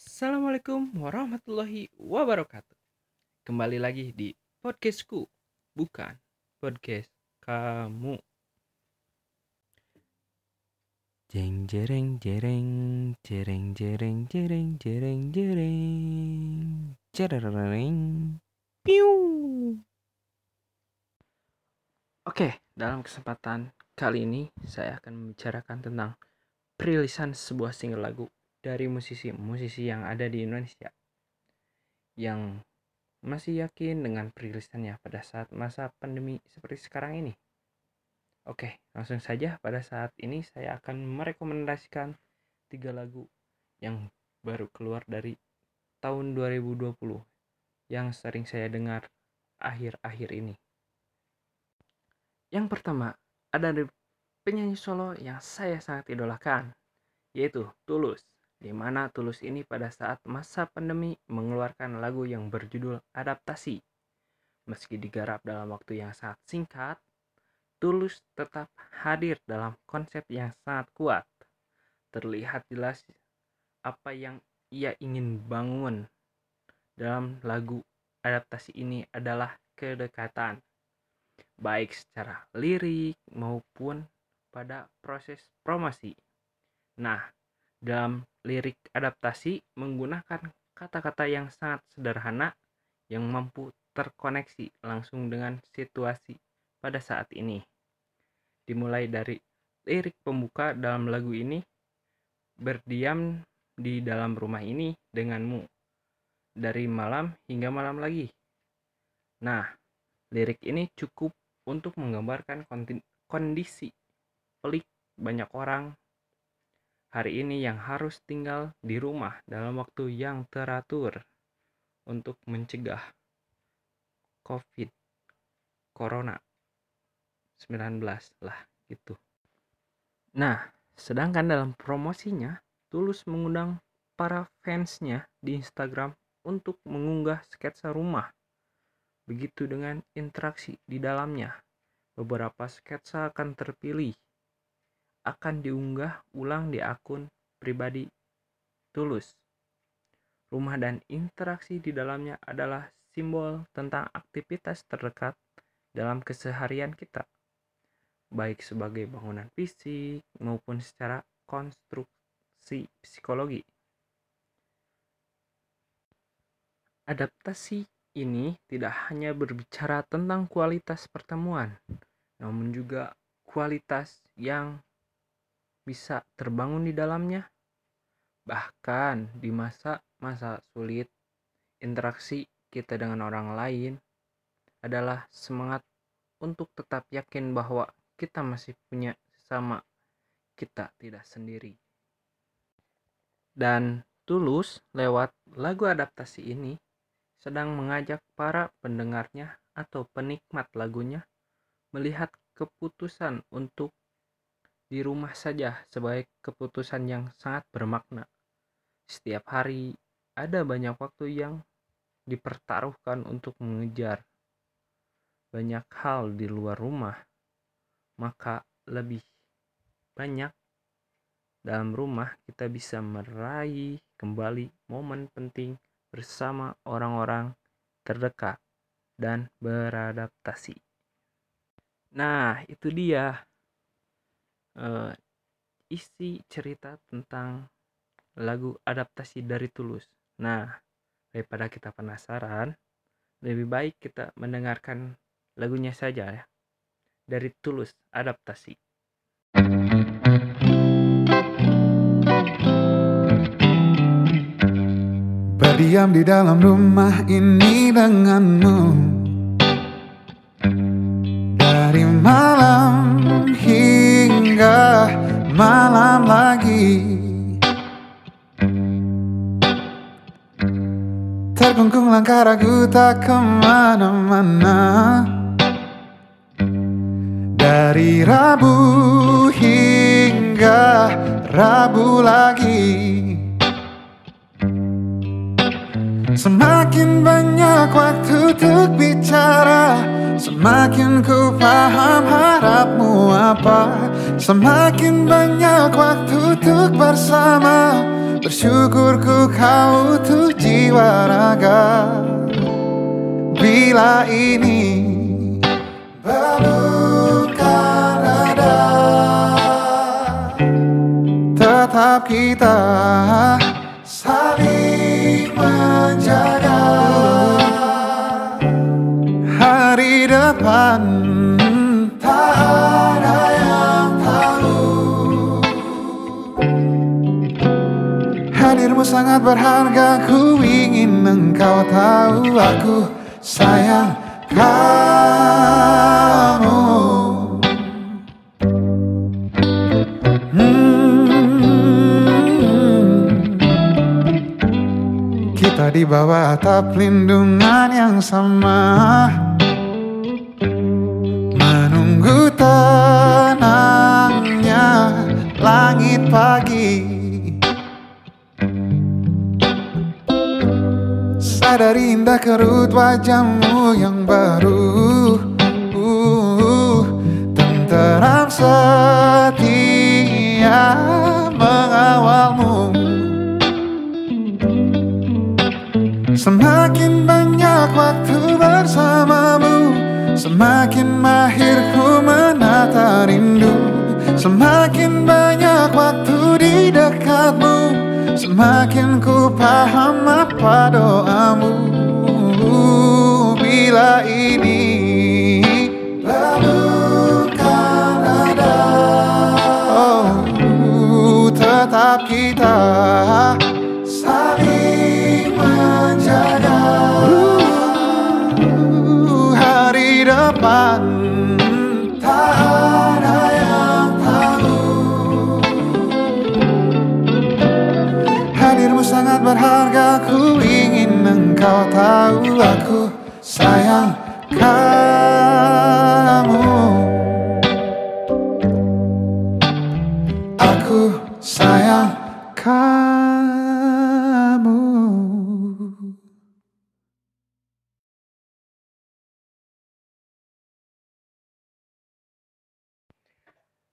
Assalamualaikum warahmatullahi wabarakatuh. Kembali lagi di podcastku, bukan podcast kamu. Jeng jereng jereng jereng jereng jereng jereng jereng jereng piu. Oke, dalam kesempatan kali ini saya akan membicarakan tentang perilisan sebuah single lagu dari musisi-musisi yang ada di Indonesia yang masih yakin dengan perilisannya pada saat masa pandemi seperti sekarang ini. Oke, langsung saja pada saat ini saya akan merekomendasikan tiga lagu yang baru keluar dari tahun 2020 yang sering saya dengar akhir-akhir ini. Yang pertama ada penyanyi solo yang saya sangat idolakan, yaitu Tulus di mana Tulus ini pada saat masa pandemi mengeluarkan lagu yang berjudul Adaptasi. Meski digarap dalam waktu yang sangat singkat, Tulus tetap hadir dalam konsep yang sangat kuat. Terlihat jelas apa yang ia ingin bangun dalam lagu adaptasi ini adalah kedekatan, baik secara lirik maupun pada proses promosi. Nah, dalam lirik adaptasi menggunakan kata-kata yang sangat sederhana yang mampu terkoneksi langsung dengan situasi pada saat ini. Dimulai dari lirik pembuka dalam lagu ini, berdiam di dalam rumah ini denganmu, dari malam hingga malam lagi. Nah, lirik ini cukup untuk menggambarkan kondisi pelik banyak orang hari ini yang harus tinggal di rumah dalam waktu yang teratur untuk mencegah COVID Corona 19 lah gitu. Nah, sedangkan dalam promosinya Tulus mengundang para fansnya di Instagram untuk mengunggah sketsa rumah. Begitu dengan interaksi di dalamnya. Beberapa sketsa akan terpilih akan diunggah ulang di akun pribadi Tulus. Rumah dan interaksi di dalamnya adalah simbol tentang aktivitas terdekat dalam keseharian kita, baik sebagai bangunan fisik maupun secara konstruksi psikologi. Adaptasi ini tidak hanya berbicara tentang kualitas pertemuan, namun juga kualitas yang bisa terbangun di dalamnya. Bahkan di masa-masa sulit, interaksi kita dengan orang lain adalah semangat untuk tetap yakin bahwa kita masih punya sama kita tidak sendiri. Dan Tulus lewat lagu adaptasi ini sedang mengajak para pendengarnya atau penikmat lagunya melihat keputusan untuk di rumah saja sebagai keputusan yang sangat bermakna. Setiap hari ada banyak waktu yang dipertaruhkan untuk mengejar banyak hal di luar rumah, maka lebih banyak dalam rumah kita bisa meraih kembali momen penting bersama orang-orang terdekat dan beradaptasi. Nah, itu dia uh, isi cerita tentang lagu adaptasi dari Tulus. Nah, daripada kita penasaran, lebih baik kita mendengarkan lagunya saja ya. Dari Tulus adaptasi. Berdiam di dalam rumah ini denganmu Terkungkung langkah ragu tak ke mana-mana. Dari Rabu hingga Rabu lagi. Semakin banyak waktu untuk bicara Semakin ku paham harapmu apa. Semakin banyak waktu untuk bersama Bersyukurku kau tuh jiwa raga. Bila ini belum kan ada Tetap kita saling menjaga. Hari depan Hadirmu sangat berharga Ku ingin engkau tahu Aku sayang kamu Hmm. Kita di bawah atap lindungan yang sama Indah kerut wajahmu yang baru. Uh, Tenteram setia mengawalmu. Semakin banyak waktu bersamamu Semakin mahir ku menata rindu. Semakin banyak waktu di dekatmu Semakin ku paham apa doamu Bila ini belum kan ada Oh, tetap kita saling menjaga. Hari depan tak ada yang tahu. Hadirmu sangat berharga Ku ingin engkau tahu. Aku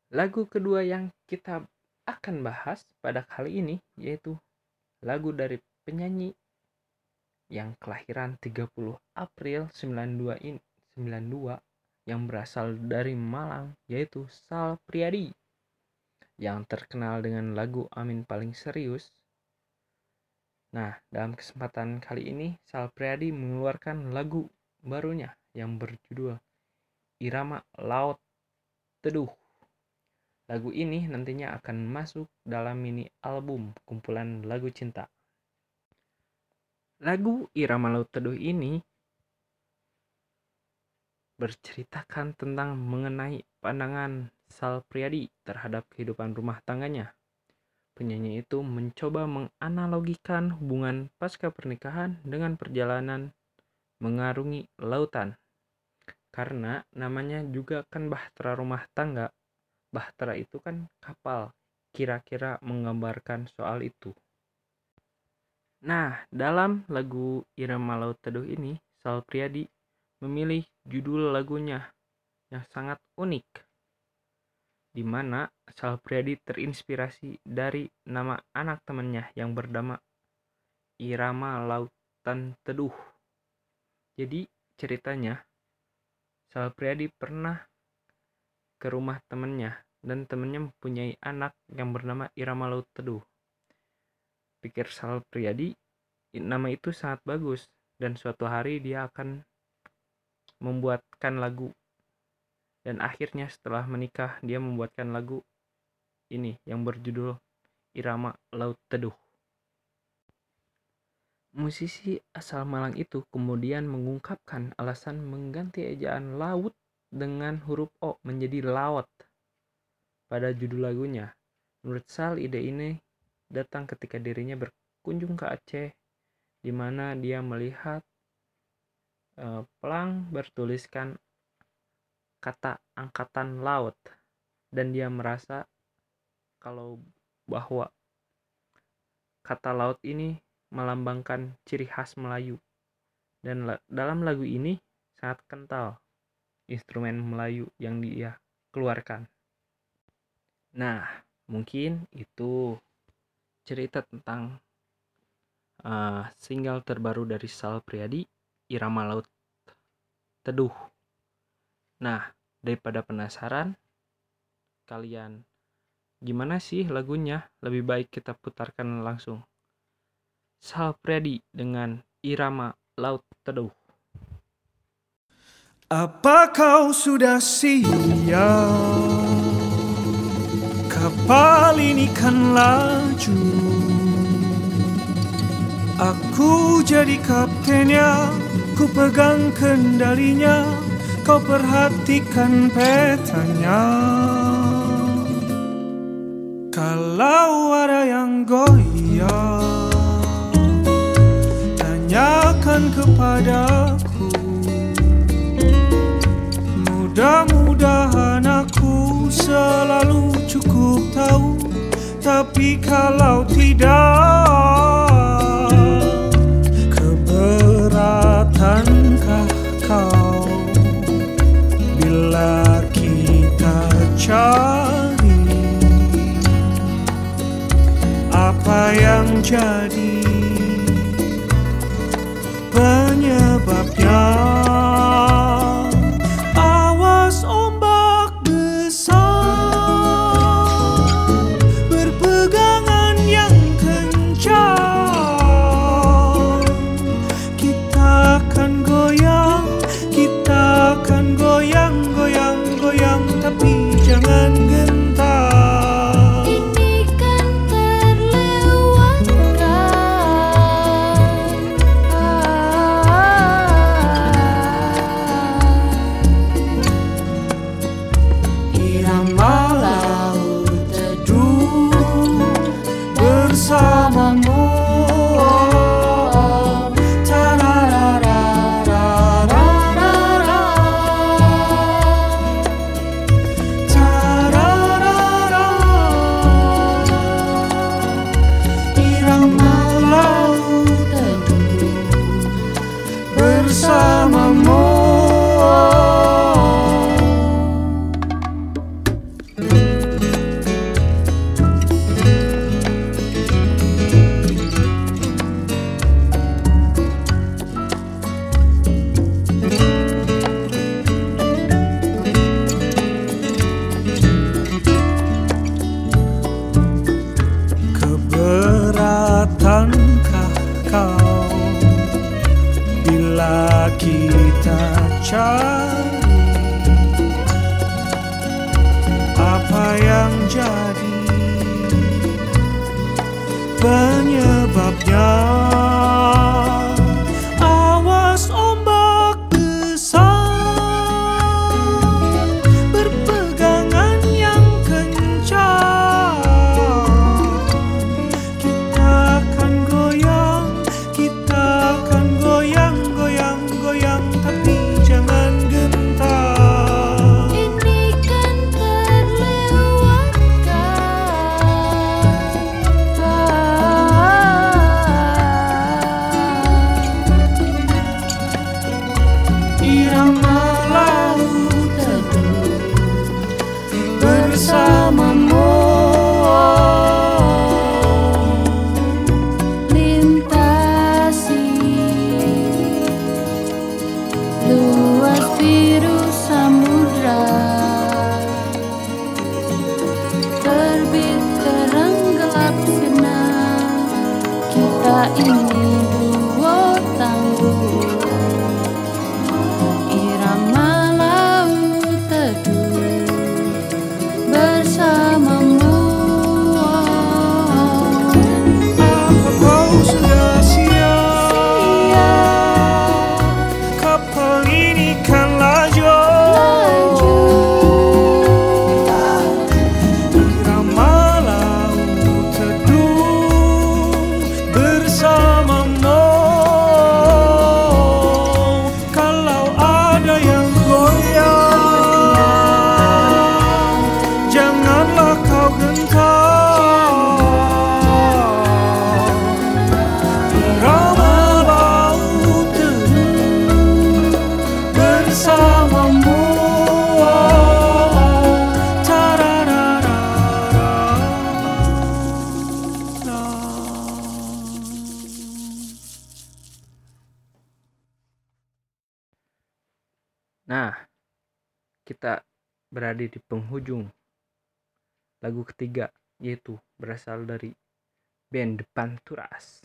Lagu kedua yang kita akan bahas pada kali ini yaitu lagu dari penyanyi yang kelahiran 30 April 92 in 92 yang berasal dari Malang yaitu Sal Priadi yang terkenal dengan lagu Amin Paling Serius. Nah, dalam kesempatan kali ini Sal Priadi mengeluarkan lagu barunya yang berjudul Irama Laut Teduh. Lagu ini nantinya akan masuk dalam mini album kumpulan lagu cinta. Lagu Irama Laut Teduh ini berceritakan tentang mengenai pandangan Sal Priadi terhadap kehidupan rumah tangganya. Penyanyi itu mencoba menganalogikan hubungan pasca pernikahan dengan perjalanan mengarungi lautan. Karena namanya juga kan bahtera rumah tangga. Bahtera itu kan kapal. Kira-kira menggambarkan soal itu. Nah, dalam lagu Irama Laut Teduh ini, Sal Priadi memilih judul lagunya yang sangat unik di mana Sal Priadi terinspirasi dari nama anak temannya yang bernama Irama Lautan Teduh. Jadi ceritanya Sal Priadi pernah ke rumah temannya dan temannya mempunyai anak yang bernama Irama Laut Teduh. Pikir Sal Priadi nama itu sangat bagus dan suatu hari dia akan membuatkan lagu dan akhirnya setelah menikah dia membuatkan lagu ini yang berjudul Irama Laut Teduh. Musisi asal Malang itu kemudian mengungkapkan alasan mengganti ejaan laut dengan huruf O menjadi laut pada judul lagunya. Menurut Sal, ide ini datang ketika dirinya berkunjung ke Aceh di mana dia melihat uh, pelang bertuliskan kata angkatan laut dan dia merasa kalau bahwa kata laut ini melambangkan ciri khas Melayu dan la dalam lagu ini sangat kental instrumen Melayu yang dia keluarkan. Nah, mungkin itu cerita tentang uh, single terbaru dari Sal Priadi, Irama Laut Teduh. Nah, daripada penasaran, kalian gimana sih lagunya? Lebih baik kita putarkan langsung. Sal Priadi dengan Irama Laut Teduh. Apa kau sudah siap? Kapal ini kan laju Aku jadi kaptennya Ku pegang kendalinya Kau perhatikan petanya Kalau ada yang goyah Tanyakan kepadaku Mudah-mudahan aku selalu cukup tahu Tapi kalau tidak Keberatankah kau? Bila kita cari Apa yang jadi Penyebabnya Bila kita cari Apa yang jadi Penyebabnya kita berada di penghujung lagu ketiga yaitu berasal dari band Depan Turas.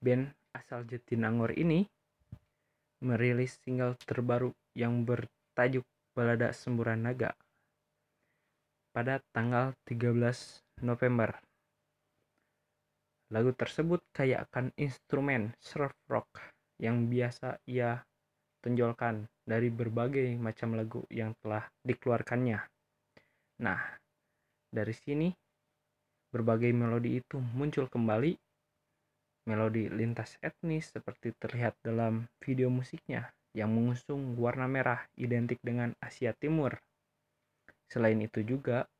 Band asal Jatinangor ini merilis single terbaru yang bertajuk Balada Semburan Naga pada tanggal 13 November. Lagu tersebut kaya akan instrumen surf rock yang biasa ia tonjolkan dari berbagai macam lagu yang telah dikeluarkannya. Nah, dari sini berbagai melodi itu muncul kembali. Melodi lintas etnis seperti terlihat dalam video musiknya yang mengusung warna merah identik dengan Asia Timur. Selain itu juga,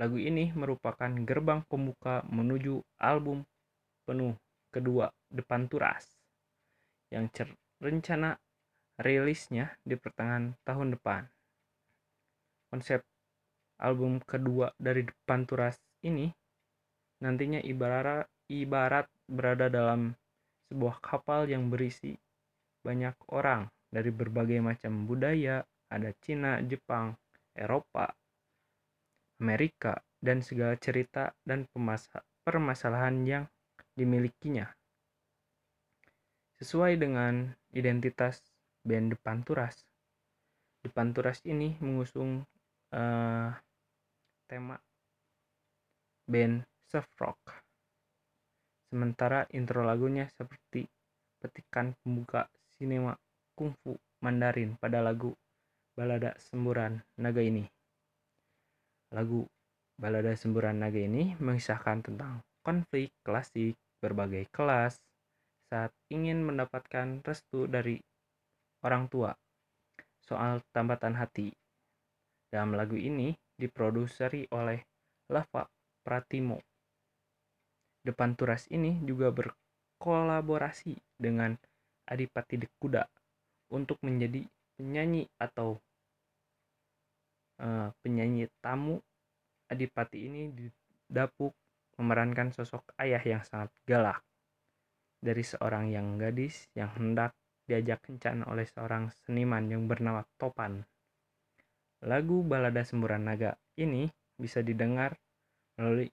lagu ini merupakan gerbang pembuka menuju album penuh kedua Depan Turas yang rencana rilisnya di pertengahan tahun depan. Konsep album kedua dari Depan Turas ini nantinya ibarat ibarat berada dalam sebuah kapal yang berisi banyak orang dari berbagai macam budaya, ada Cina, Jepang, Eropa, Amerika, dan segala cerita dan permasalahan yang dimilikinya. Sesuai dengan identitas band Depan Turas. Depan Turas ini mengusung uh, tema band surf rock. Sementara intro lagunya seperti petikan pembuka sinema kungfu Mandarin pada lagu Balada Semburan Naga ini. Lagu Balada Semburan Naga ini mengisahkan tentang konflik klasik berbagai kelas saat ingin mendapatkan restu dari orang tua soal tambatan hati. Dalam lagu ini diproduseri oleh Lava Pratimo Depan Turas ini juga berkolaborasi dengan Adipati Dekuda untuk menjadi penyanyi atau uh, penyanyi tamu. Adipati ini didapuk memerankan sosok ayah yang sangat galak dari seorang yang gadis yang hendak diajak kencan oleh seorang seniman yang bernama Topan. Lagu Balada Semburan Naga ini bisa didengar melalui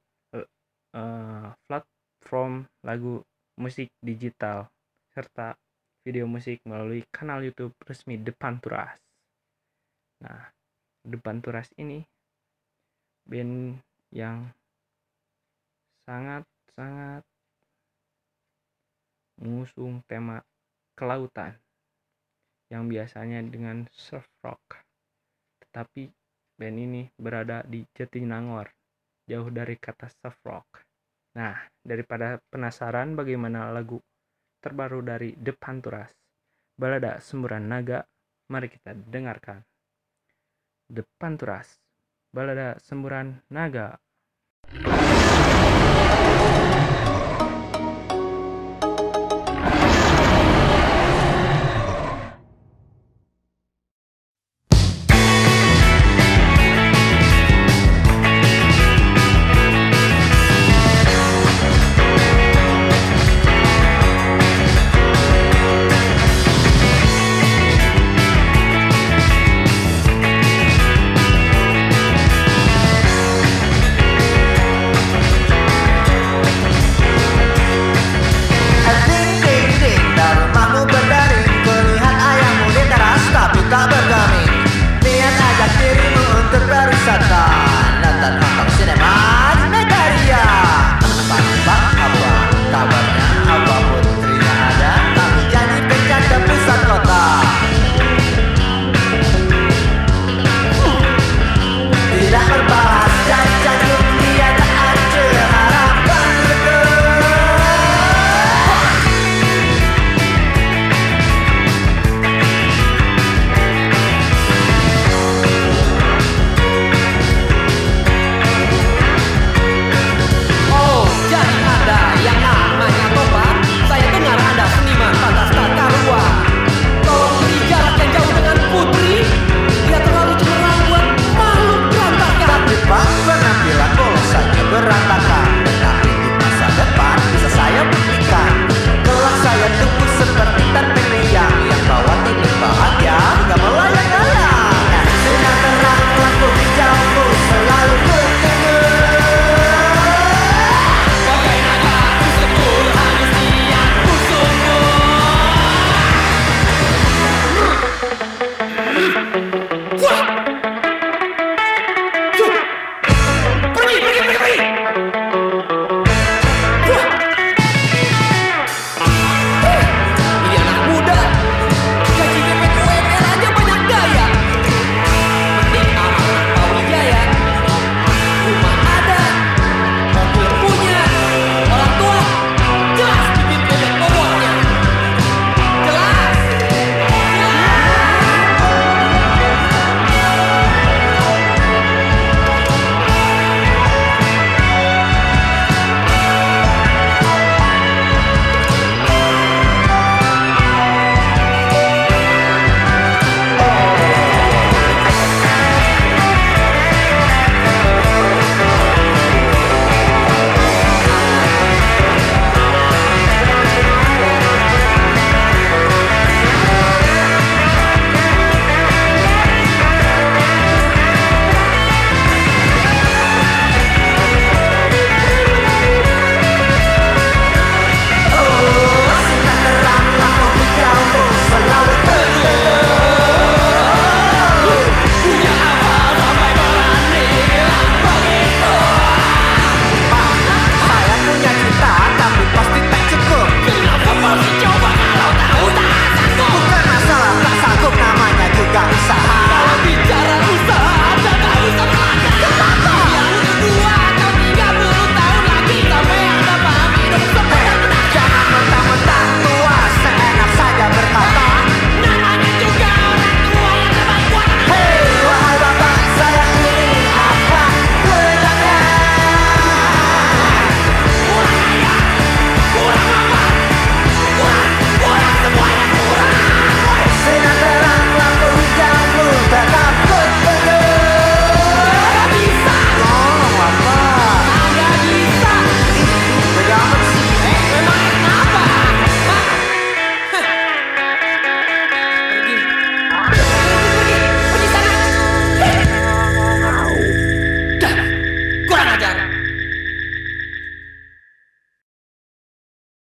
uh, platform lagu musik digital serta video musik melalui kanal YouTube resmi Depan Turas. Nah, Depan Turas ini band yang sangat-sangat mengusung tema kelautan yang biasanya dengan surf rock. Tetapi band ini berada di Jatinangor jauh dari kata soft rock. Nah, daripada penasaran bagaimana lagu terbaru dari The Panturas, Balada Semburan Naga, mari kita dengarkan. The Panturas, Balada Semburan Naga.